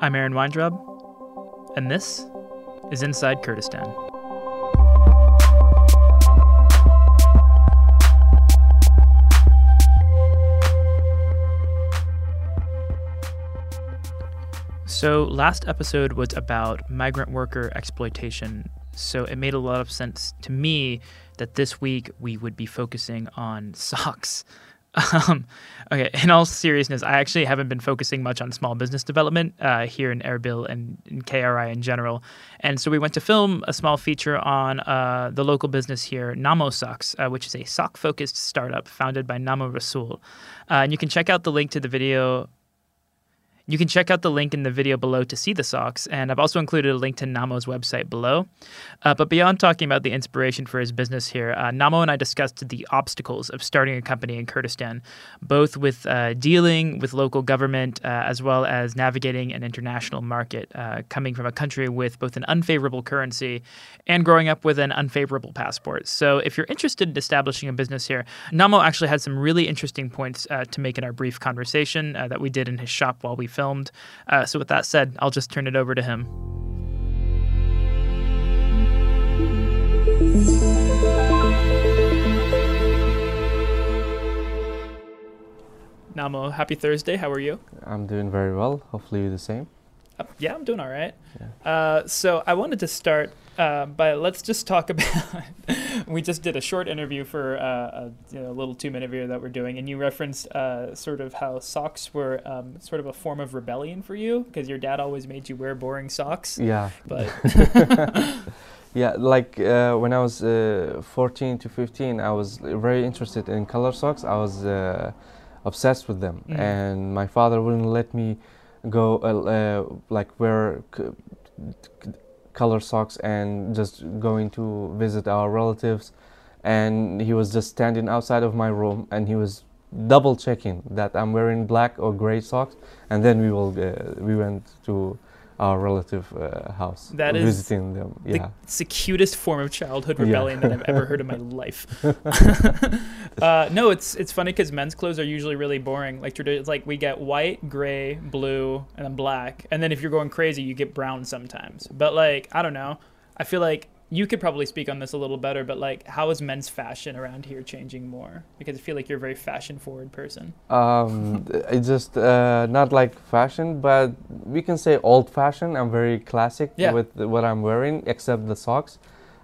I'm Aaron Weintraub, and this is Inside Kurdistan. So, last episode was about migrant worker exploitation. So, it made a lot of sense to me that this week we would be focusing on socks. Um, okay, in all seriousness, I actually haven't been focusing much on small business development uh, here in Erbil and in KRI in general. And so we went to film a small feature on uh, the local business here, Namo Socks, uh, which is a sock focused startup founded by Namo Rasul. Uh, and you can check out the link to the video you can check out the link in the video below to see the socks, and I've also included a link to Namo's website below. Uh, but beyond talking about the inspiration for his business here, uh, Namo and I discussed the obstacles of starting a company in Kurdistan, both with uh, dealing with local government uh, as well as navigating an international market, uh, coming from a country with both an unfavorable currency and growing up with an unfavorable passport. So if you're interested in establishing a business here, Namo actually had some really interesting points uh, to make in our brief conversation that we did in his shop while we filmed. Uh, so, with that said, I'll just turn it over to him. Namo, happy Thursday. How are you? I'm doing very well. Hopefully, you're the same. Uh, yeah, I'm doing all right. Yeah. Uh, so I wanted to start uh, by let's just talk about. we just did a short interview for uh, a you know, little two-minute video that we're doing, and you referenced uh, sort of how socks were um, sort of a form of rebellion for you because your dad always made you wear boring socks. Yeah. But. yeah, like uh, when I was 14 to 15, I was very interested in color socks. I was obsessed with them, mm. and my father wouldn't let me go uh, uh, like wear color socks and just going to visit our relatives. And he was just standing outside of my room and he was double checking that I'm wearing black or gray socks. And then we will uh, we went to our relative uh, house. That is visiting them. Yeah, it's the cutest form of childhood rebellion yeah. that I've ever heard in my life. uh, no, it's it's funny because men's clothes are usually really boring. Like it's like we get white, gray, blue, and then black, and then if you're going crazy, you get brown sometimes. But like I don't know, I feel like you could probably speak on this a little better, but like, how is men's fashion around here changing more? Because I feel like you're a very fashion forward person. Um, it's just uh, not like fashion, but we can say old fashioned. I'm very classic yeah. with what I'm wearing, except the socks.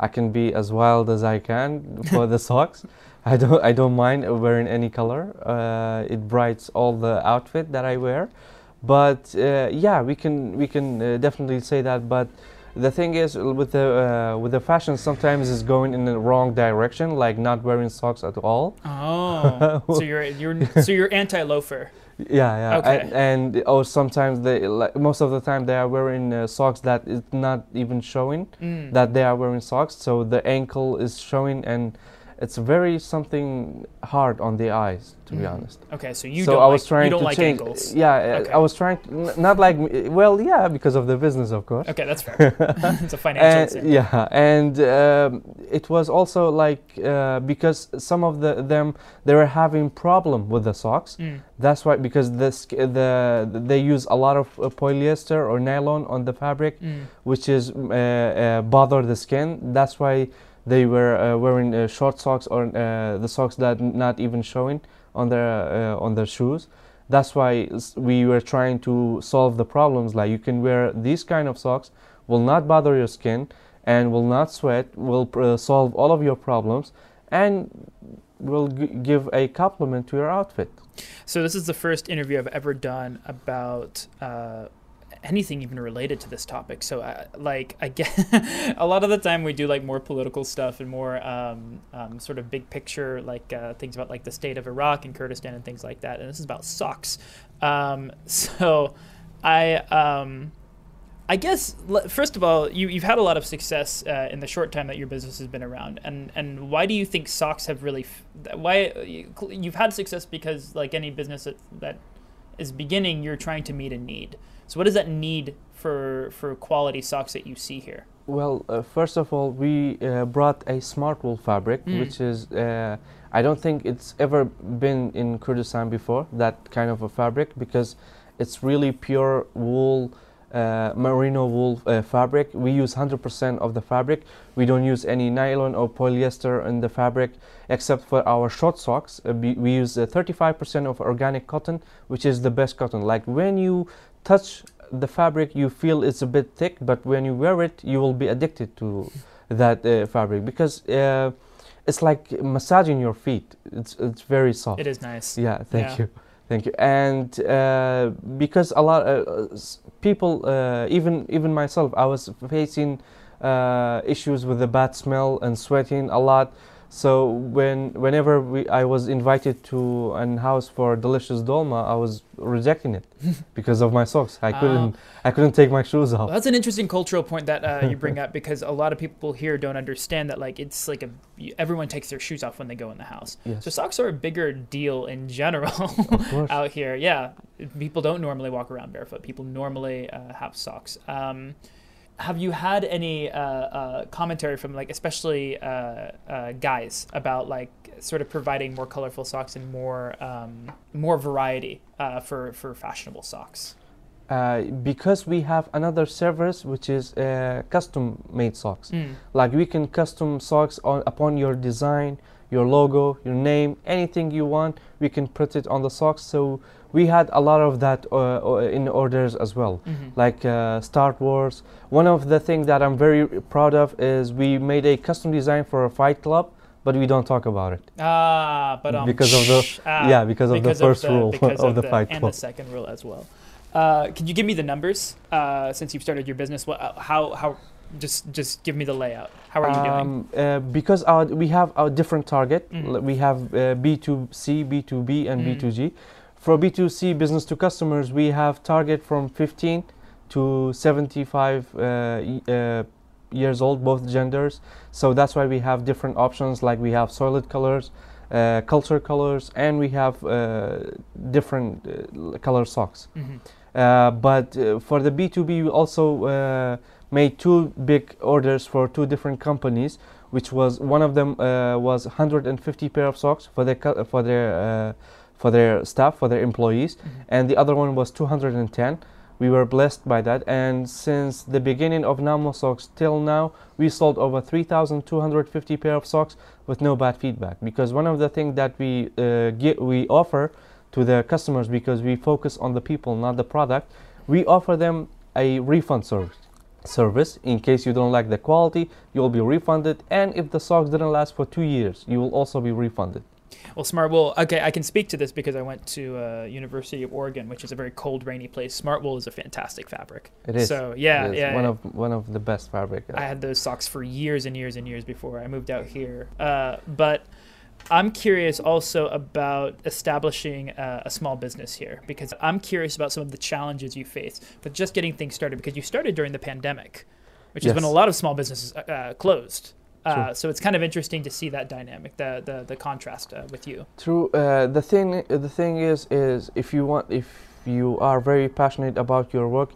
I can be as wild as I can for the socks. I don't I don't mind wearing any color. Uh, it brights all the outfit that I wear. But uh, yeah, we can we can uh, definitely say that. But the thing is with the uh, with the fashion sometimes is going in the wrong direction like not wearing socks at all. Oh. So you're you're so you're anti loafer yeah yeah. Okay. and, and oh sometimes they like most of the time they are wearing uh, socks that is not even showing mm. that they are wearing socks. So the ankle is showing and it's very something hard on the eyes to mm. be honest okay so you so don't I was like, trying to like change angles. yeah okay. I was trying to, not like well yeah because of the business of course okay that's fair it's a financial and, yeah and um, it was also like uh, because some of the them they were having problem with the socks mm. that's why because the, the they use a lot of uh, polyester or nylon on the fabric mm. which is uh, uh bother the skin that's why they were uh, wearing uh, short socks or uh, the socks that not even showing on their on their shoes. That's why we were trying to solve the problems like you can wear these kind of socks will not bother your skin and will not sweat will solve all of your problems and will give a compliment to your outfit. So this is the first interview i've ever done about uh, anything even related to this topic. So, uh, like, I get a lot of the time we do like more political stuff and more um, um, sort of big picture, like uh, things about like the state of Iraq and Kurdistan and things like that. And this is about socks. Um, so, I. Um, I guess first of all, you, you've had a lot of success uh, in the short time that your business has been around, and and why do you think socks have really why you, you've had success because like any business that, that is beginning, you're trying to meet a need. So what does that need for for quality socks that you see here? Well, uh, first of all, we uh, brought a smart wool fabric, mm. which is uh, I don't think it's ever been in Kurdistan before that kind of a fabric because it's really pure wool uh, merino wool uh, fabric. We use 100% of the fabric. We don't use any nylon or polyester in the fabric, except for our short socks. Uh, we, we use 35% of organic cotton, which is the best cotton. Like when you touch the fabric, you feel it's a bit thick, but when you wear it, you will be addicted to that uh, fabric because uh, it's like massaging your feet. It's it's very soft. It is nice. Yeah, thank yeah. you. Thank you. And uh, because a lot of people, uh, even even myself, I was facing uh, issues with the bad smell and sweating a lot. So when whenever we, I was invited to an house for delicious dolma, I was rejecting it because of my socks. I couldn't uh, I couldn't take my shoes off. Well, that's an interesting cultural point that uh, you bring up because a lot of people here don't understand that like it's like a everyone takes their shoes off when they go in the house. Yes. So socks are a bigger deal in general out here. Yeah, people don't normally walk around barefoot. People normally uh, have socks. Um, have you had any uh, uh, commentary from like especially uh, uh, guys about like sort of providing more colorful socks and more um, more variety uh, for for fashionable socks? Uh, because we have another service which is custom made socks. Mm. Like we can custom socks on upon your design, your logo, your name, anything you want, we can put it on the socks. So we had a lot of that uh, uh, in orders as well, mm-hmm. like uh, Star Wars. One of the things that I'm very proud of is we made a custom design for a fight club, but we don't talk about it. Ah, but um, because of the ah, yeah, because, because of the first of the, rule of, of, the, the fight and club and the second rule as well. Uh, can you give me the numbers uh, since you've started your business? What, uh, how how just just give me the layout. How are you um, doing? Uh, because our, we have a different target. Mm-hmm. We have uh, B2C, B2B, and mm-hmm. B2G. For B2C business to customers, we have target from 15 to 75 uh, uh, years old, both genders. So that's why we have different options. Like we have solid colors, uh, culture colors, and we have uh, different uh, color socks. Mm-hmm. Uh, but for the B2B, we also made two big orders for two different companies, which was one of them was 150 pair of socks for their for their for their staff, for their employees, mm-hmm. and the other one was 210. We were blessed by that, and since the beginning of Namo Socks till now, we sold over 3,250 pair of socks with no bad feedback. Because one of the things that we uh, get, we offer to the customers, because we focus on the people, not the product, we offer them a refund service service in case you don't like the quality you'll be refunded and if the socks didn't last for two years you will also be refunded well, smart wool. Okay, I can speak to this because I went to uh, University of Oregon, which is a very cold, rainy place. Smart wool is a fantastic fabric. It is. So yeah, yeah, one of one of the best fabric. I had those socks for years and years and years before I moved out here. Uh, but I'm curious also about establishing a, a, small business here because I'm curious about some of the challenges you face with just getting things started because you started during the pandemic, which yes. is when a lot of small businesses uh, uh closed. Uh, so it's kind of interesting to see that dynamic, the the, the contrast uh, with you. True. Uh, the thing the thing is is if you want if you are very passionate about your work,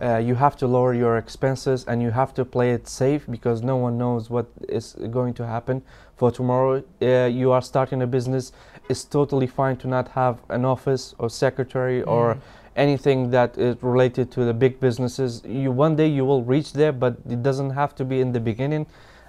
uh, you have to lower your expenses and you have to play it safe because no one knows what is going to happen for tomorrow. Uh, you are starting a business. It's totally fine to not have an office or secretary mm. or anything that is related to the big businesses. You one day you will reach there, but it doesn't have to be in the beginning.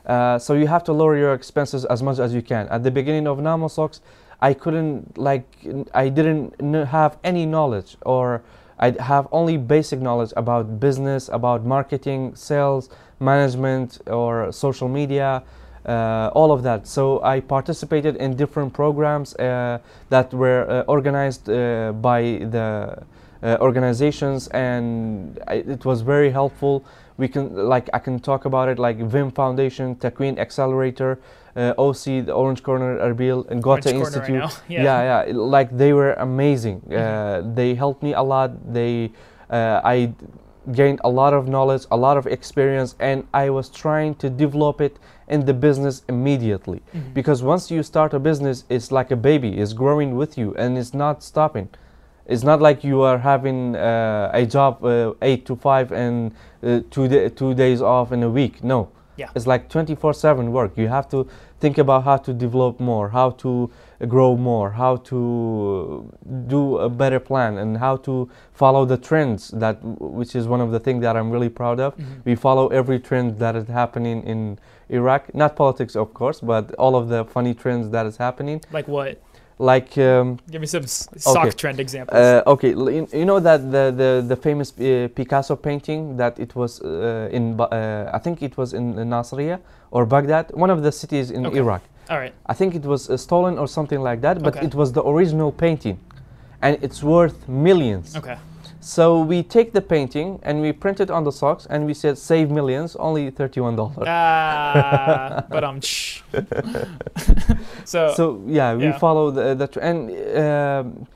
Uh, so you have to lower your expenses as much as you can. At the beginning of Namo Socks, I couldn't like I didn't have any knowledge or I have only basic knowledge about business, about marketing, sales, management, or social media, uh, all of that. So I participated in different programs uh, that were uh, organized uh, by the organizations, and I, it was very helpful we can like I can talk about it like Vim Foundation, Takwin Accelerator, uh, OC, the Orange Corner Erbil, and Goethe Institute. Yeah. yeah. yeah, like they were amazing. Mm-hmm. Uh, they helped me a lot. They, uh, I gained a lot of knowledge, a lot of experience, and I was trying to develop it in the business immediately. Mm-hmm. Because once you start a business, it's like a baby, it's growing with you, and it's not stopping. It's not like you are having uh, a job uh, eight to five and uh, two, two days off in a week. No. Yeah. It's like 24/7 work. You have to think about how to develop more, how to grow more, how to do a better plan, and how to follow the trends. That which is one of the things that I'm really proud of. Mhm. We follow every trend that is happening in Iraq. Not politics, of course, but all of the funny trends that is happening. Like what? Like. Um, Give me some sock Okay. trend examples. uh, okay, you, you know that the the, the famous uh, Picasso painting that it was uh, in Ba- uh, I think it was in Nasiriyah or Baghdad, one of the cities in Okay. Iraq. All right. I think it was uh, stolen or something like that, but Okay. it was the original painting, and it's worth millions. Okay. So we take the painting and we print it on the socks, and we said save millions, only thirty-one dollars. Ah, but um. so, so yeah, we yeah. follow the, the and um,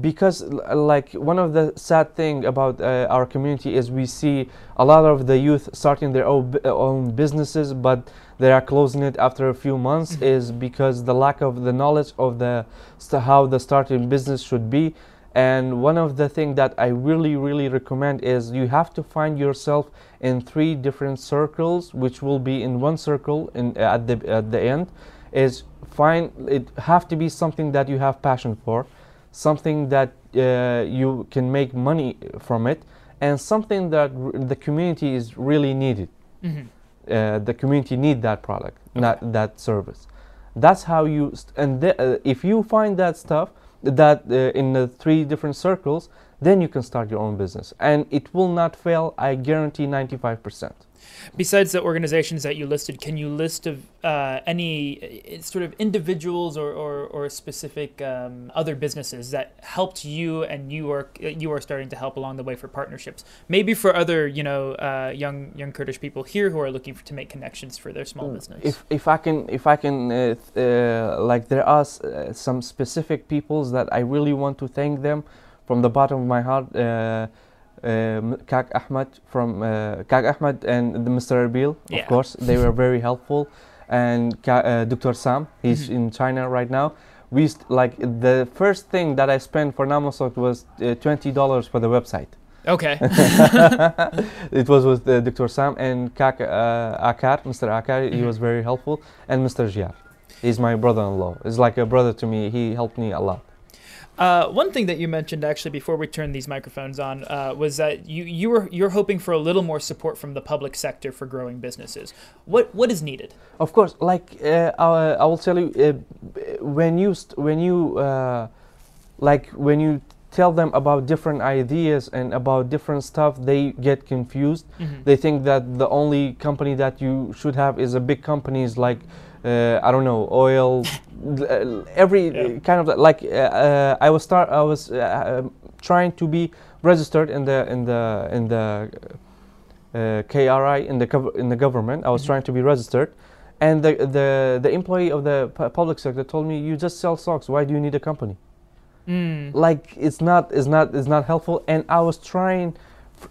because like one of the sad thing about uh, our community is we see a lot of the youth starting their own, own businesses, but they are closing it after a few months Mhm. is because the lack of the knowledge of the st- how the starting business should be. And one of the things that I really, really recommend is you have to find yourself in three different circles, which will be in one circle in at the at the end. Is find it have to be something that you have passion for, something that uh, you can make money from it, and something that r- the community is really needed. mhm. Uh, the community need that product, not that service. That's how you st- and the, uh, if you find that stuff that uh, in the three different circles, then you can start your own business, and it will not fail. I guarantee ninety five percent. Besides the organizations that you listed, can you list of uh, any uh, sort of individuals or, or, or specific um, other businesses that helped you and you are you are starting to help along the way for partnerships? Maybe for other you know uh, young young Kurdish people here who are looking for, to make connections for their small business. If if I can if I can uh, uh, like there are s- uh, some specific peoples that I really want to thank them from the bottom of my heart. Um, Kak Ahmed from uh, Kak Ahmed and the Mr. Erbil, Yeah. of course, they were very helpful, and uh, Dr. Sam, he's Mhm. in China right now. We st- like the first thing that I spent for Namasok was uh, twenty dollars for the website. okay. it was with uh, Dr. Sam and Kak uh, Akar, Mr. Akar. He Mhm. was very helpful, and Mr. Jiar. He's my brother-in-law. He's like a brother to me. He helped me a lot. Uh, one thing that you mentioned actually before we turned these microphones on uh, was that you you were you're hoping for a little more support from the public sector for growing businesses. What what is needed? Of course, like uh, I, I will tell you, uh, when you st- when you uh, like when you tell them about different ideas and about different stuff, they get confused. Mhm. They think that the only company that you should have is a big companies like uh, I don't know oil, every Yeah. kind of like uh, uh, I was start I was uh, um, trying to be registered in the in the in the uh, KRI in the in the government. I was Mhm. trying to be registered, and the the the employee of the pu- public sector told me, "You just sell socks. Why do you need a company?" Mm. like it's not it's not it's not helpful and i was trying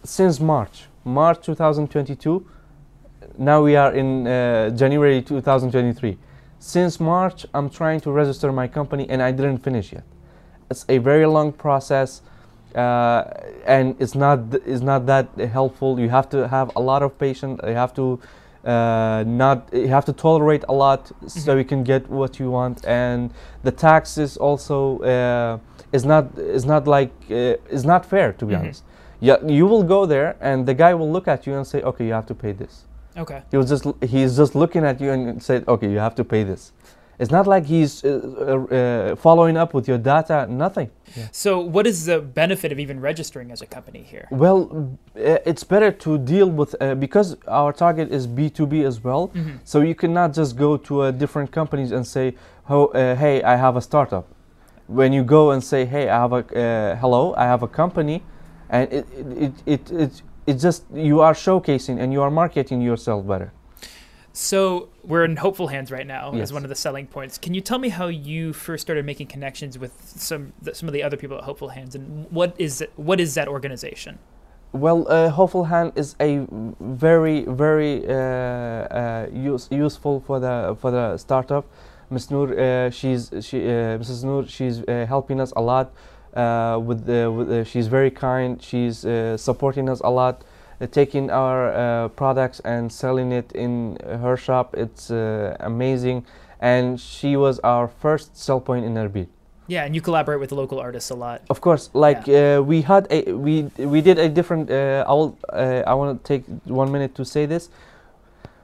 since march march 2022 now we are in uh, january 2023 since march i'm trying to register my company and i didn't finish yet. It's a very long process uh, and it's not it's not that helpful. You have to have a lot of patience. You have to uh, not you have to tolerate a lot so Mhm. you can get what you want. And the taxes also uh, is not is not like uh, is not fair to be Mhm. honest. Yeah you will go there and the guy will look at you and say okay you have to pay this Okay. he was just he's just looking at you and said okay you have to pay this it's not like he's uh, uh, uh, following up with your data nothing Yeah. So, what is the benefit of even registering as a company here? well uh, it's better to deal with uh, because our target is b2b as well Mhm. So you cannot just go to uh, different companies and say, "Oh, uh, hey, I have a startup." When you go and say, "Hey, I have a uh, hello, I have a company," and it it, it it it it just you are showcasing and you are marketing yourself better. So, we're in hopeful hands right now Yes. as one of the selling points. Can you tell me how you first started making connections with some some of the other people at Hopeful Hands, and what is it, what is that organization? Well, uh, Hopeful Hand is a very very uh, uh, use, useful for the for the startup. Ms. Noor, uh, she's she uh, Mrs. Noor, she's uh, helping us a lot. Uh, with with uh, she's very kind. She's uh, supporting us a lot. uh, taking our uh, products and selling it in her shop. It's uh, amazing, and she was our first sell point in Erbil. Yeah, and you collaborate with local artists a lot. Of course, like uh, we had a we we did a different. Uh, I will uh, I want to take one minute to say this.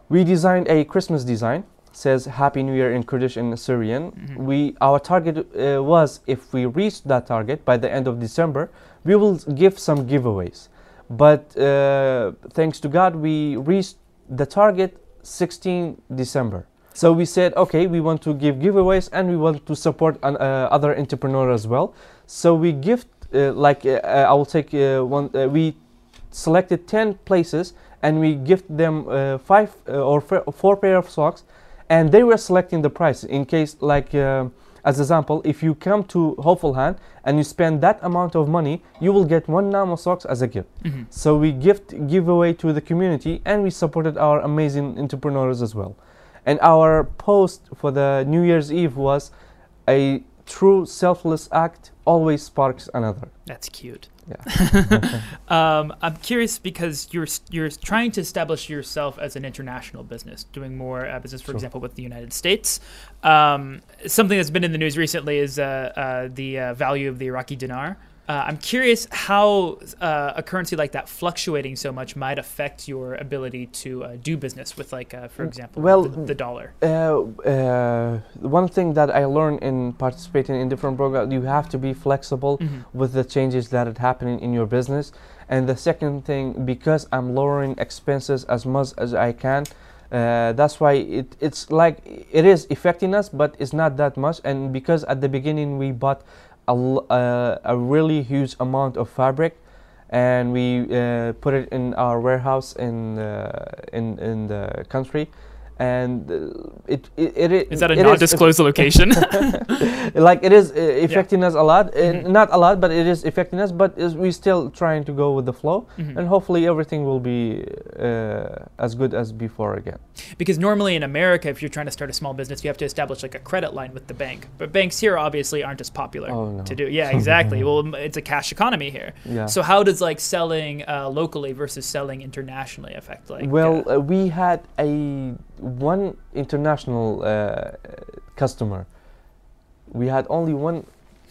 We designed a Christmas design says Happy New Year in Kurdish and Syrian. Mhm. We our target uh, was if we reach that target by the end of December, we will give some giveaways. But uh, thanks to God, we reached the target 16 December. So we said, okay, we want to give giveaways and we want to support an, uh, other entrepreneurs as well. So we gift uh, like uh, I will take uh, one. Uh, we selected 10 places and we gift them uh, five uh, or four pair of socks and they were selecting the price in case like uh, as example if you come to hopeful hand and you spend that amount of money you will get one namo socks as a gift Mhm. so we gift giveaway to the community and we supported our amazing entrepreneurs as well and our post for the new year's eve was a true selfless act always sparks another That's cute. Yeah Um, I'm curious because you're you're trying to establish yourself as an international business, doing more uh, business, for Sure. example, with the United States. Um, something that's been in the news recently is uh, uh, the uh, value of the Iraqi dinar. Uh, I'm curious how uh, a currency like that fluctuating so much might affect your ability to uh, do business with, like, uh, for example, well, the, the dollar. Uh, uh, one thing that I learned in participating in different programs, you have to be flexible Mhm. with the changes that are happening in your business. And the second thing, because I'm lowering expenses as much as I can, uh, that's why it, it's like it is affecting us, but it's not that much. And because at the beginning we bought a, uh, a really huge amount of fabric, and we uh, put it in our warehouse in uh, in in the country, and uh, it it, it, it Is that a it non-disclosed location? like it is uh, affecting us a lot uh, Mhm. not a lot but it is affecting us but is we still trying to go with the flow Mhm. and hopefully everything will be uh, as good as before again Because normally in America, if you're trying to start a small business, you have to establish like a credit line with the bank. But banks here obviously aren't as popular Oh, no. to do. Yeah, exactly. well, it's a cash economy here. yeah So how does like selling uh, locally versus selling internationally affect like? well uh, we had a one international uh, customer we had only one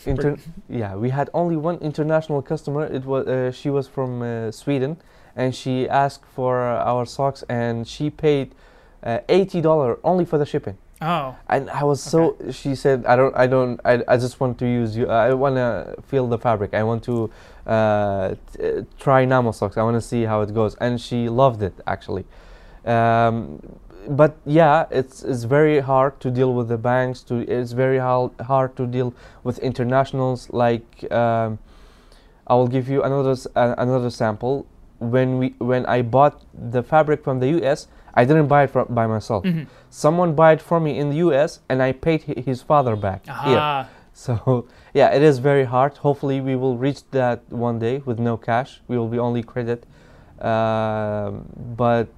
inter- yeah we had only one international customer it was uh, she was from uh, sweden and she asked for our socks and she paid uh, $80 only for the shipping oh, and I was so. She said, "I don't. I don't. I, I just want to use you. I want to feel the fabric. I want to uh, t- try Namo socks. I want to see how it goes." And she loved it actually. Um, but yeah, it's it's very hard to deal with the banks. To it's very hard hard to deal with internationals. Like um, I will give you another uh, another sample. When we when I bought the fabric from the U.S., I didn't buy it from, by myself mhm. someone buy it for me in the US and I paid his father back here. Aha. So yeah, it is very hard. Hopefully we will reach that one day with no cash. We will be only credit. Um, but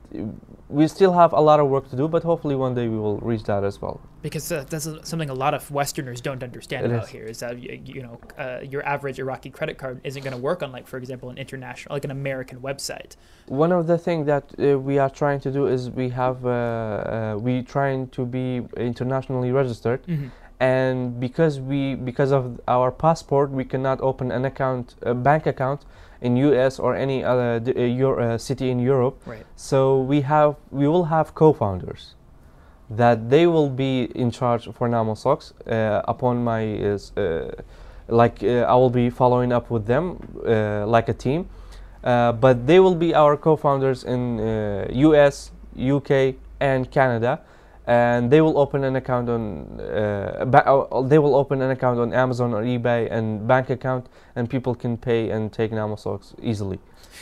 we still have a lot of work to do. But hopefully one day we will reach that as well. Because uh, that's something a lot of Westerners don't understand It about is. here is that y- you know uh, your average Iraqi credit card isn't going to work on like for example an international like an American website. One of the things that uh, we are trying to do is we have uh, uh, we trying to be internationally registered. Mhm. and because we because of our passport we cannot open an account a bank account in US or any other d- uh, Euro, uh, city in Europe. Right. so we have we will have co-founders that they will be in charge for Namo Socks uh, upon my uh, uh, like uh, I will be following up with them uh, like a team. Uh, but they will be our co-founders in uh, US UK and Canada and they will open an account on uh, uh, they will open an account on Amazon or eBay and bank account and people can pay and take Namo Socks easily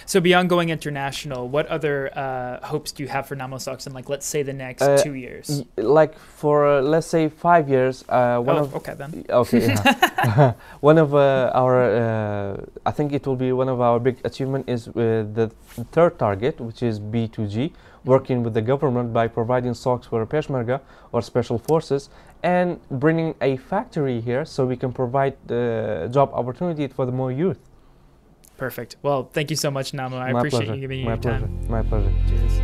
So beyond going international, what other uh, hopes do you have for Namo Socks in like let's say the next Uh, two years? Y- like for uh, let's say five years uh, one oh, of okay then. okay one of uh, our uh, i think it will be one of our big achievement is uh, the third target which is b2g working with the government by providing socks for peshmerga or special forces and bringing a factory here so we can provide uh, job opportunity for the more youth Perfect. Well, thank you so much, Namo. I My appreciate pleasure. you giving me My your pleasure. time. My pleasure. Cheers.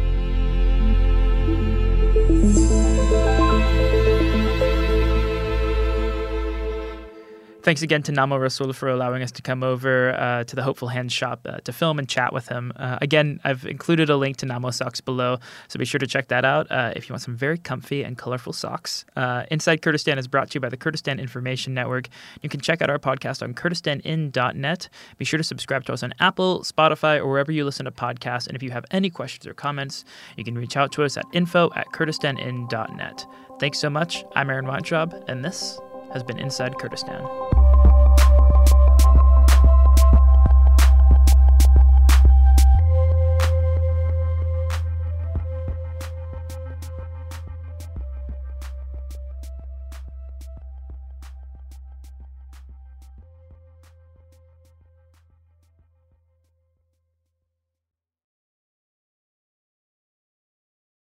Thanks again to Namo Rasul for allowing us to come over uh, to the Hopeful Hands shop uh, to film and chat with him. Uh, again, I've included a link to Namo socks below, so be sure to check that out uh, if you want some very comfy and colorful socks. Inside Kurdistan is brought to you by the Kurdistan Information Network. You can check out our podcast on kurdistanin.net. Be sure to subscribe to us on Apple, Spotify, or wherever you listen to podcasts. And if you have any questions or comments, you can reach out to us at info at kurdistanin.net. Thanks so much. I'm Aaron Weintraub, and this has been Inside Kurdistan.